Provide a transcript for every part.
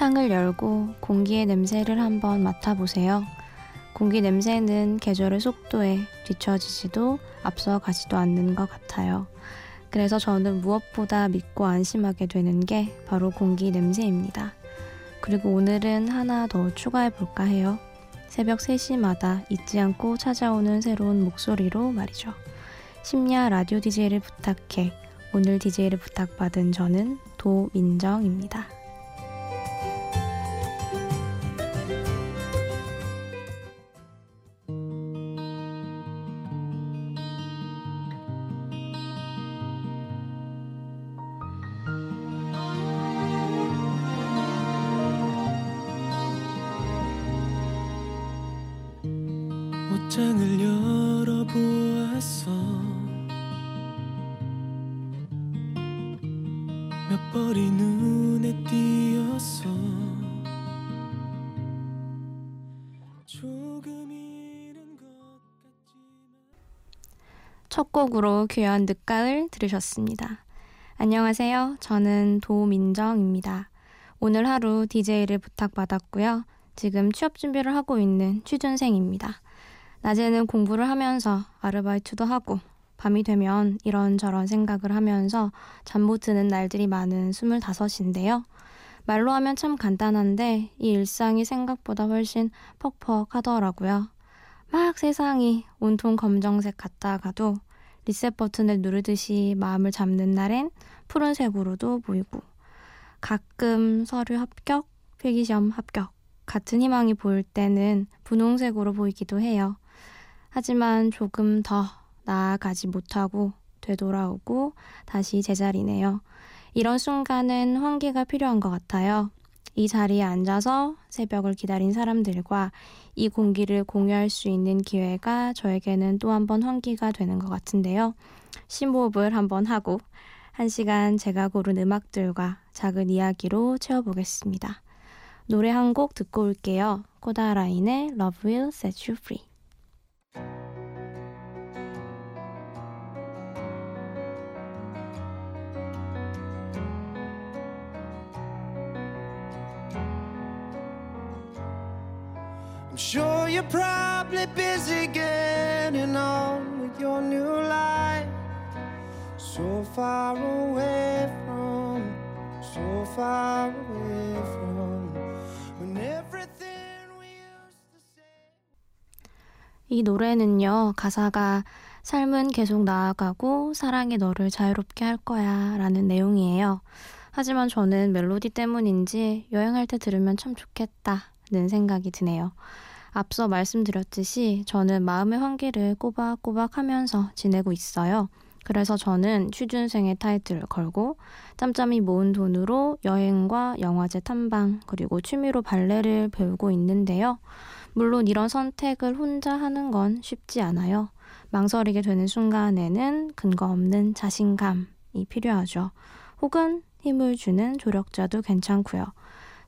창을 열고 공기의 냄새를 한번 맡아보세요. 공기 냄새는 계절의 속도에 뒤처지지도 앞서가지도 않는 것 같아요. 그래서 저는 무엇보다 믿고 안심하게 되는 게 바로 공기 냄새입니다. 그리고 오늘은 하나 더 추가해 볼까 해요. 새벽 3시마다 잊지 않고 찾아오는 새로운 목소리로 말이죠. 심야 라디오 DJ를 부탁해. 오늘 DJ를 부탁받은 저는 도민정입니다. 첫 곡으로 귀한 늦가을 들으셨습니다. 안녕하세요. 저는 도민정입니다. 오늘 하루 DJ를 부탁받았고요. 지금 취업 준비를 하고 있는 취준생입니다. 낮에는 공부를 하면서 아르바이트도 하고 밤이 되면 이런저런 생각을 하면서 잠 못 드는 날들이 많은 25인데요. 말로 하면 참 간단한데 이 일상이 생각보다 훨씬 퍽퍽 하더라고요. 막 세상이 온통 검정색 같다가도 리셋 버튼을 누르듯이 마음을 잡는 날엔 푸른색으로도 보이고 가끔 서류 합격, 필기시험 합격 같은 희망이 보일 때는 분홍색으로 보이기도 해요. 하지만 조금 더 나아가지 못하고 되돌아오고 다시 제자리네요. 이런 순간은 환기가 필요한 것 같아요. 이 자리에 앉아서 새벽을 기다린 사람들과 이 공기를 공유할 수 있는 기회가 저에게는 또 한 번 환기가 되는 것 같은데요. 심호흡을 한번 하고 한 시간 제가 고른 음악들과 작은 이야기로 채워보겠습니다. 노래 한 곡 듣고 올게요. 코다라인의 Love Will Set You Free. You're probably busy getting on with your new life. So far away from, so far away from when everything we used to say. 이 노래는요, 가사가 삶은 계속 나아가고 사랑이 너를 자유롭게 할 거야 라는 내용이에요. 하지만 저는 멜로디 때문인지 여행할 때 들으면 참 좋겠다는 생각이 드네요. 앞서 말씀드렸듯이 저는 마음의 환기를 꼬박꼬박 하면서 지내고 있어요. 그래서 저는 취준생의 타이틀을 걸고 짬짬이 모은 돈으로 여행과 영화제 탐방 그리고 취미로 발레를 배우고 있는데요. 물론 이런 선택을 혼자 하는 건 쉽지 않아요. 망설이게 되는 순간에는 근거 없는 자신감이 필요하죠. 혹은 힘을 주는 조력자도 괜찮고요.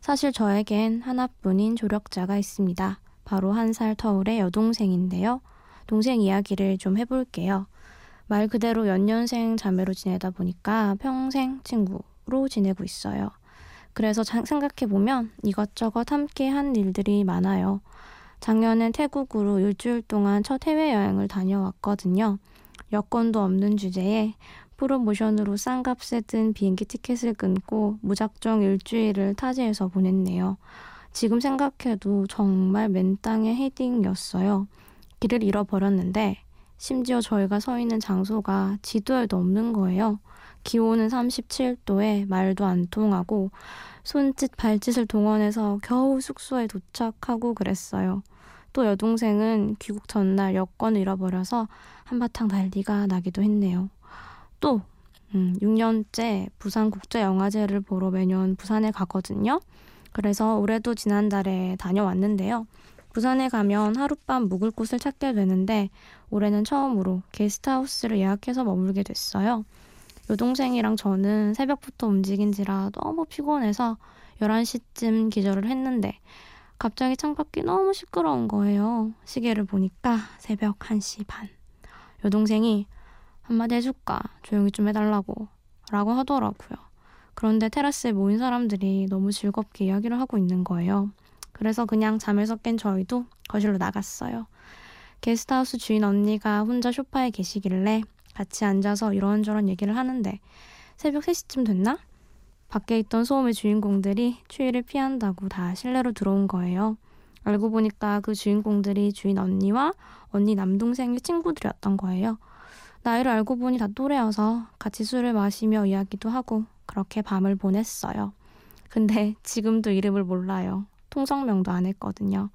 사실 저에겐 하나뿐인 조력자가 있습니다. 바로 한 살 터울의 여동생인데요. 동생 이야기를 좀 해볼게요. 말 그대로 연년생 자매로 지내다 보니까 평생 친구로 지내고 있어요. 그래서 생각해보면 이것저것 함께 한 일들이 많아요. 작년엔 태국으로 일주일 동안 첫 해외여행을 다녀왔거든요. 여권도 없는 주제에 프로모션으로 싼 값에 든 비행기 티켓을 끊고 무작정 일주일을 타지에서 보냈네요. 지금 생각해도 정말 맨땅의 헤딩이었어요. 길을 잃어버렸는데 심지어 저희가 서 있는 장소가 지도에도 없는 거예요. 기온은 37도에 말도 안 통하고 손짓 발짓을 동원해서 겨우 숙소에 도착하고 그랬어요. 또 여동생은 귀국 전날 여권을 잃어버려서 한바탕 난리가 나기도 했네요. 또 음, 6년째 부산국제영화제를 보러 매년 부산에 가거든요. 그래서 올해도 지난달에 다녀왔는데요. 부산에 가면 하룻밤 묵을 곳을 찾게 되는데 올해는 처음으로 게스트하우스를 예약해서 머물게 됐어요. 여동생이랑 저는 새벽부터 움직인지라 너무 피곤해서 11시쯤 기절을 했는데 갑자기 창밖이 너무 시끄러운 거예요. 시계를 보니까 새벽 1시 반. 여동생이 한마디 해줄까? 조용히 좀 해달라고. 라고 하더라고요. 그런데 테라스에 모인 사람들이 너무 즐겁게 이야기를 하고 있는 거예요. 그래서 그냥 잠에서 깬 저희도 거실로 나갔어요. 게스트하우스 주인 언니가 혼자 소파에 계시길래 같이 앉아서 이런저런 얘기를 하는데 새벽 3시쯤 됐나? 밖에 있던 소음의 주인공들이 추위를 피한다고 다 실내로 들어온 거예요. 알고 보니까 그 주인공들이 주인 언니와 언니 남동생의 친구들이었던 거예요. 나이를 알고 보니 다 또래여서 같이 술을 마시며 이야기도 하고 그렇게 밤을 보냈어요. 근데 지금도 이름을 몰라요. 통성명도 안 했거든요.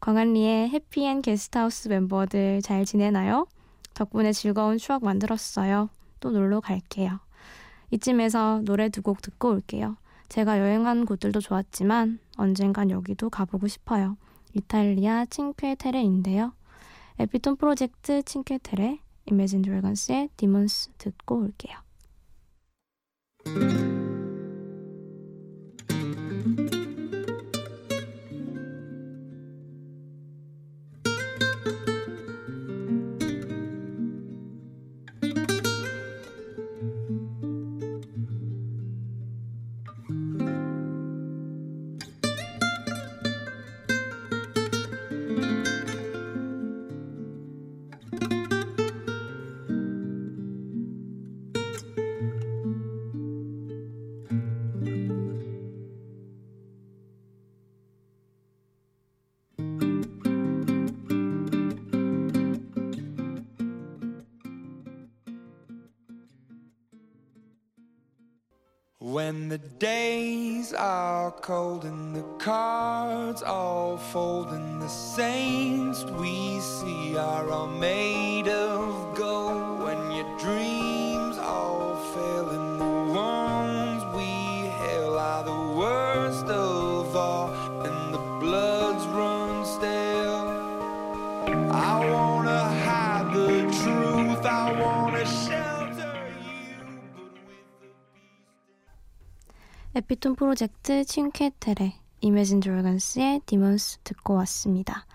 광안리의 해피앤 게스트하우스 멤버들 잘 지내나요? 덕분에 즐거운 추억 만들었어요. 또 놀러 갈게요. 이쯤에서 노래 두 곡 듣고 올게요. 제가 여행한 곳들도 좋았지만 언젠간 여기도 가보고 싶어요. 이탈리아 칭퀘테레인데요. 에피톤 프로젝트 칭퀘테레, 이매진 드래건스의 디몬스 듣고 올게요. Thank you. The days are cold and the cards all fold and the saints we see are all made 에피톤 프로젝트 친퀘테레, Imagine Dragons의 Demons 듣고 왔습니다.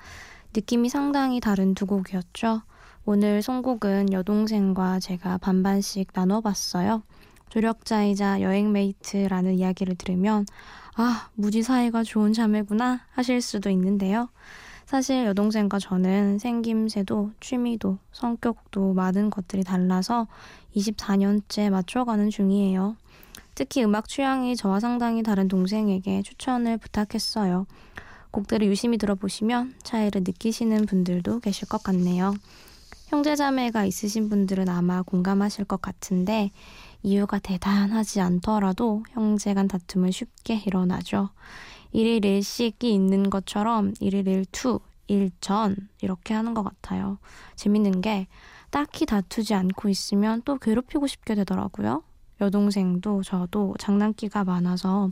느낌이 상당히 다른 두 곡이었죠. 오늘 선곡은 여동생과 제가 반반씩 나눠봤어요. 조력자이자 여행 mate라는 이야기를 들으면 아, 무지 사이가 좋은 자매구나 하실 수도 있는데요. 사실 여동생과 저는 생김새도 취미도 성격도 많은 것들이 달라서 24년째 맞춰가는 중이에요. 특히 음악 취향이 저와 상당히 다른 동생에게 추천을 부탁했어요. 곡들을 유심히 들어보시면 차이를 느끼시는 분들도 계실 것 같네요. 형제자매가 있으신 분들은 아마 공감하실 것 같은데 이유가 대단하지 않더라도 형제 간 다툼은 쉽게 일어나죠. 일일 일식이 있는 것처럼 일일 일투, 일전 이렇게 하는 것 같아요. 재밌는 게 딱히 다투지 않고 있으면 또 괴롭히고 싶게 되더라고요. 여동생도 저도 장난기가 많아서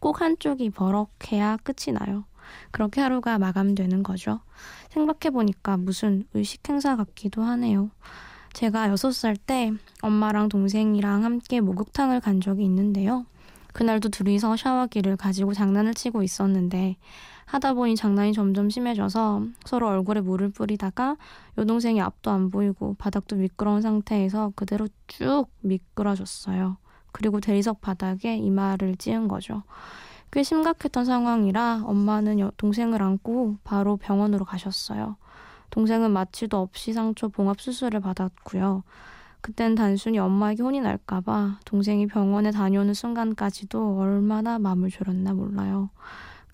꼭 한쪽이 버럭해야 끝이 나요. 그렇게 하루가 마감되는 거죠. 생각해보니까 무슨 의식 행사 같기도 하네요. 제가 6살 때 엄마랑 동생이랑 함께 목욕탕을 간 적이 있는데요. 그날도 둘이서 샤워기를 가지고 장난을 치고 있었는데 하다 보니 장난이 점점 심해져서 서로 얼굴에 물을 뿌리다가 여동생이 앞도 안 보이고 바닥도 미끄러운 상태에서 그대로 쭉 미끄러졌어요. 그리고 대리석 바닥에 이마를 찧은 거죠. 꽤 심각했던 상황이라 엄마는 여- 동생을 안고 바로 병원으로 가셨어요. 동생은 마취도 없이 상처 봉합 수술을 받았고요. 그땐 단순히 엄마에게 혼이 날까봐 동생이 병원에 다녀오는 순간까지도 얼마나 마음을 졸였나 몰라요.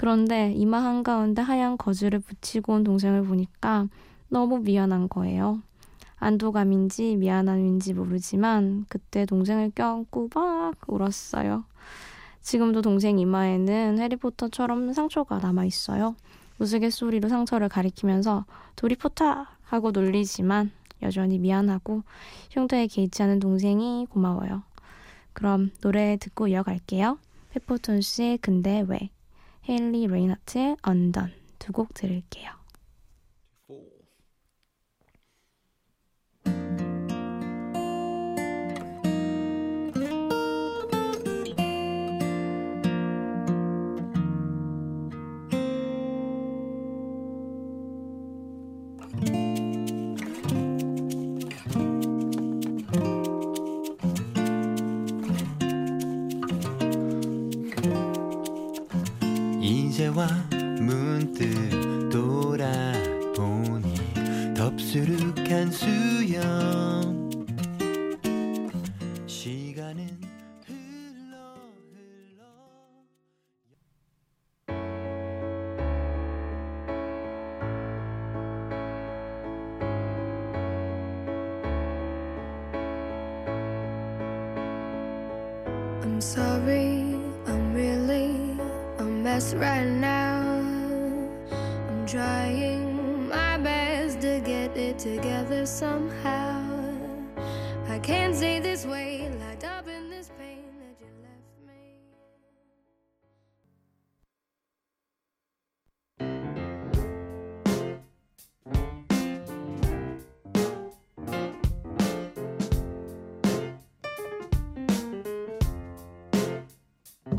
그런데 이마 한가운데 하얀 거즈를 붙이고 온 동생을 보니까 너무 미안한 거예요. 안도감인지 미안함인지 모르지만 그때 동생을 껴안고 막 울었어요. 지금도 동생 이마에는 해리포터처럼 상처가 남아 있어요. 우스갯소리로 상처를 가리키면서 도리포터 하고 놀리지만 여전히 미안하고 흉터에 개의치 않은 동생이 고마워요. 그럼 노래 듣고 이어갈게요. 페퍼톤스의 근데 왜 헤일리 레이나트의 언던 두 곡 들을게요. 이제와 문득 돌아보니 덥수룩한 수염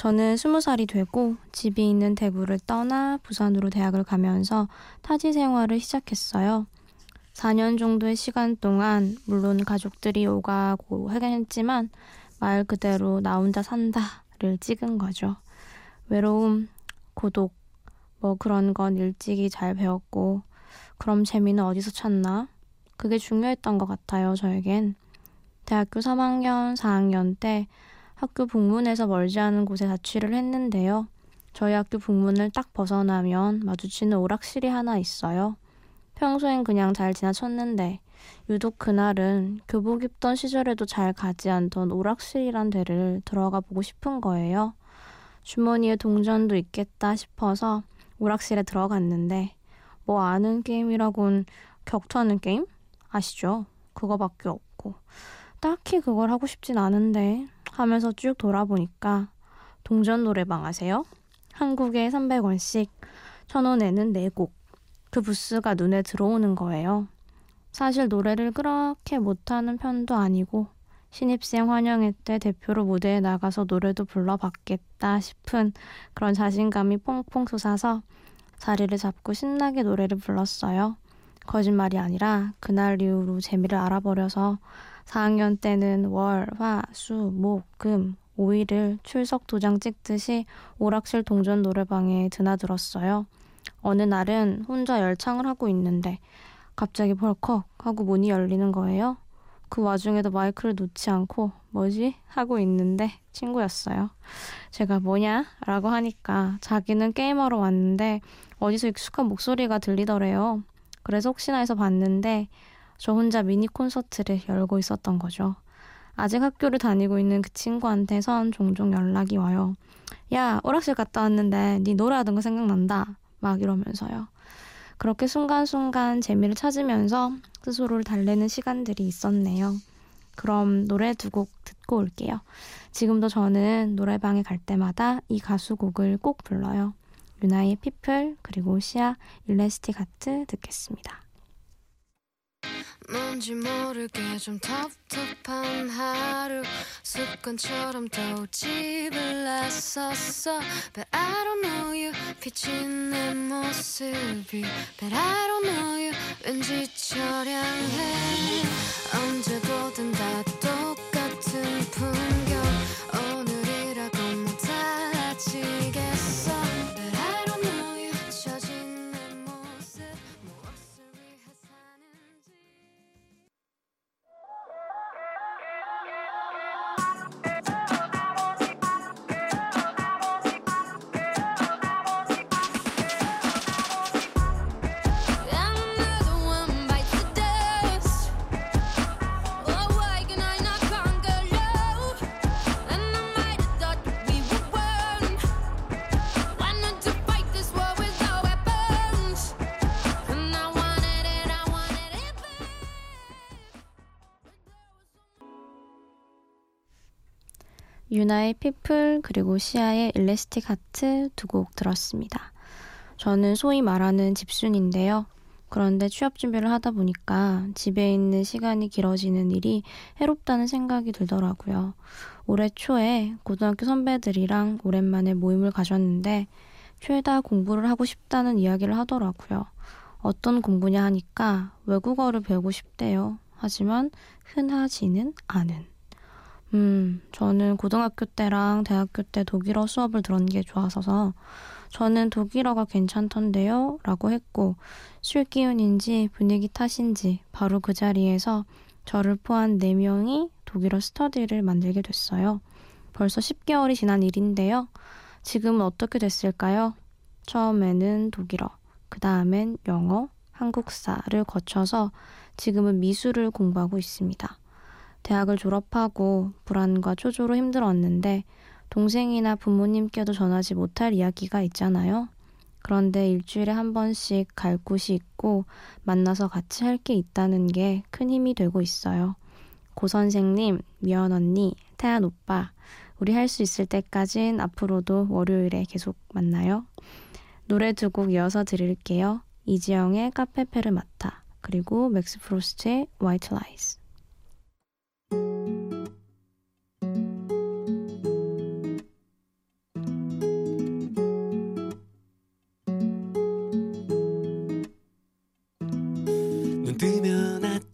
저는 스무 살이 되고 집이 있는 대구를 떠나 부산으로 대학을 가면서 타지 생활을 시작했어요. 4년 정도의 시간 동안 물론 가족들이 오가고 하긴 했지만 말 그대로 나 혼자 산다를 찍은 거죠. 외로움, 고독, 뭐 그런 건 일찍이 잘 배웠고 그럼 재미는 어디서 찾나? 그게 중요했던 것 같아요, 저에겐. 대학교 3학년, 4학년 때 학교 북문에서 멀지 않은 곳에 자취를 했는데요. 저희 학교 북문을 딱 벗어나면 마주치는 오락실이 하나 있어요. 평소엔 그냥 잘 지나쳤는데 유독 그날은 교복 입던 시절에도 잘 가지 않던 오락실이란 데를 들어가 보고 싶은 거예요. 주머니에 동전도 있겠다 싶어서 오락실에 들어갔는데 뭐 아는 게임이라곤 격투하는 게임? 아시죠? 그거밖에 없고 딱히 그걸 하고 싶진 않은데 하면서 쭉 돌아보니까 동전 노래방 아세요? 한국에 300원씩, 1000원에는 4곡. 그 부스가 눈에 들어오는 거예요. 사실 노래를 그렇게 못하는 편도 아니고 신입생 환영회 때 대표로 무대에 나가서 노래도 불러봤겠다 싶은 그런 자신감이 퐁퐁 솟아서 자리를 잡고 신나게 노래를 불렀어요. 거짓말이 아니라 그날 이후로 재미를 알아버려서 4학년 때는 월, 화, 수, 목, 금, 5일을 출석 도장 찍듯이 오락실 동전 노래방에 드나들었어요. 어느 날은 혼자 열창을 하고 있는데 갑자기 벌컥 하고 문이 열리는 거예요. 그 와중에도 마이크를 놓지 않고 뭐지? 하고 있는데 친구였어요. 제가 뭐냐? 라고 하니까 자기는 게임하러 왔는데 어디서 익숙한 목소리가 들리더래요. 그래서 혹시나 해서 봤는데 저 혼자 미니 콘서트를 열고 있었던 거죠. 아직 학교를 다니고 있는 그 친구한테선 종종 연락이 와요. 야, 오락실 갔다 왔는데 네 노래하던 거 생각난다. 막 이러면서요. 그렇게 순간순간 재미를 찾으면서 스스로를 달래는 시간들이 있었네요. 그럼 노래 두 곡 듣고 올게요. 지금도 저는 노래방에 갈 때마다 이 가수 곡을 꼭 불러요. 유나의 피플 그리고 시아 일레스틱 하트 듣겠습니다. 뭔지 모르게 좀 텁텁한 하루. 습관처럼 또 집을 나섰어. But I don't know you. 비친 내 모습이. But I don't know you. 왠지 처량해. 언제 보든 다 유나의 피플 그리고 시아의 일레스틱 하트 두 곡 들었습니다. 저는 소위 말하는 집순인데요. 그런데 취업 준비를 하다 보니까 집에 있는 시간이 길어지는 일이 해롭다는 생각이 들더라고요. 올해 초에 고등학교 선배들이랑 오랜만에 모임을 가졌는데 죄다 공부를 하고 싶다는 이야기를 하더라고요. 어떤 공부냐 하니까 외국어를 배우고 싶대요. 하지만 흔하지는 않은. 음, 저는 고등학교 때랑 대학교 때 독일어 수업을 들은 게 좋아서서 저는 독일어가 괜찮던데요? 라고 했고 술 기운인지 분위기 탓인지 바로 그 자리에서 저를 포함 4명이 독일어 스터디를 만들게 됐어요. 벌써 10개월이 지난 일인데요. 지금은 어떻게 됐을까요? 처음에는 독일어, 그 다음엔 영어, 한국사를 거쳐서 지금은 미술을 공부하고 있습니다. 대학을 졸업하고 불안과 초조로 힘들었는데 동생이나 부모님께도 전하지 못할 이야기가 있잖아요. 그런데 일주일에 한 번씩 갈 곳이 있고 만나서 같이 할 게 있다는 게 큰 힘이 되고 있어요. 고 선생님, 미연 언니, 태안 오빠, 우리 할 수 있을 때까진 앞으로도 월요일에 계속 만나요. 노래 두 곡 이어서 들을게요. 이지영의 카페 페르마타 그리고 Max Frost의 Why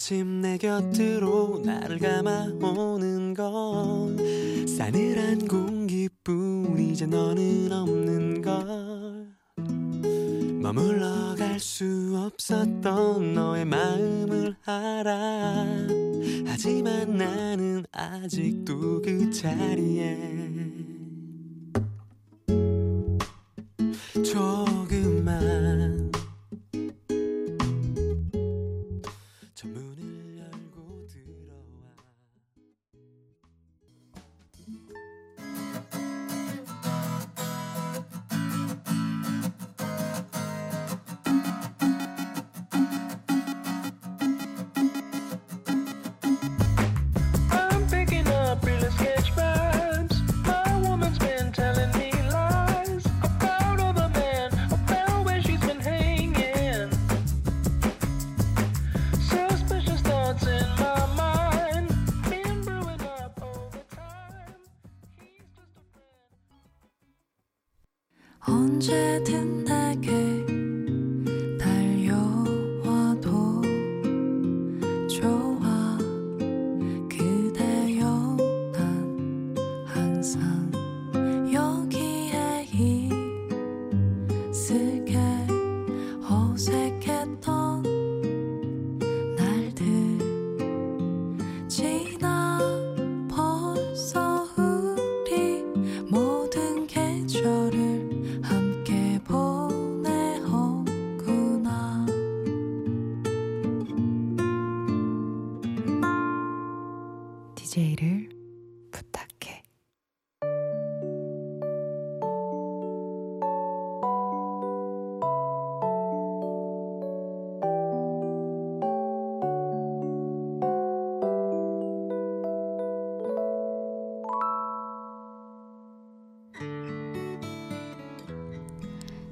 아침 내 곁으로 나를 감아오는 건 싸늘한 공기뿐 이제 너는 없는 걸. 머물러 갈 수 없었던 너의 마음을 알아. 하지만 나는 아직도 그 자리에. 조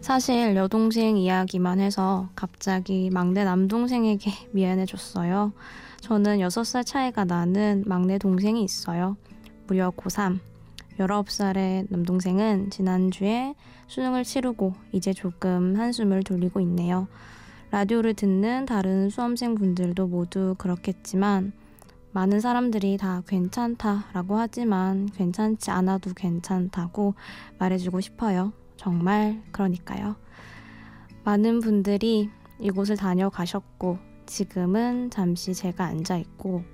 사실 여동생 이야기만 해서 갑자기 막내 남동생에게 미안해졌어요. 저는 6살 차이가 나는 막내 동생이 있어요. 무려 고3. 19살의 남동생은 지난주에 수능을 치르고 이제 조금 한숨을 돌리고 있네요. 라디오를 듣는 다른 수험생 분들도 모두 그렇겠지만 많은 사람들이 다 괜찮다라고 하지만 괜찮지 않아도 괜찮다고 말해주고 싶어요. 정말 그러니까요. 많은 분들이 이곳을 다녀가셨고 지금은 잠시 제가 앉아 있고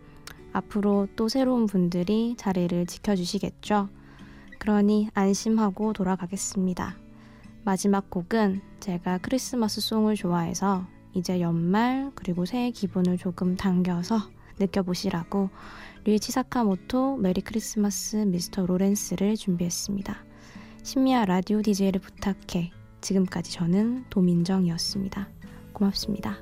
앞으로 또 새로운 분들이 자리를 지켜주시겠죠. 그러니 안심하고 돌아가겠습니다. 마지막 곡은 제가 크리스마스 송을 좋아해서 이제 연말 그리고 새해 기분을 조금 당겨서 느껴보시라고 류이치 사카모토 메리 크리스마스 미스터 로렌스를 준비했습니다. 신미아 라디오 DJ를 부탁해. 지금까지 저는 도민정이었습니다. 고맙습니다.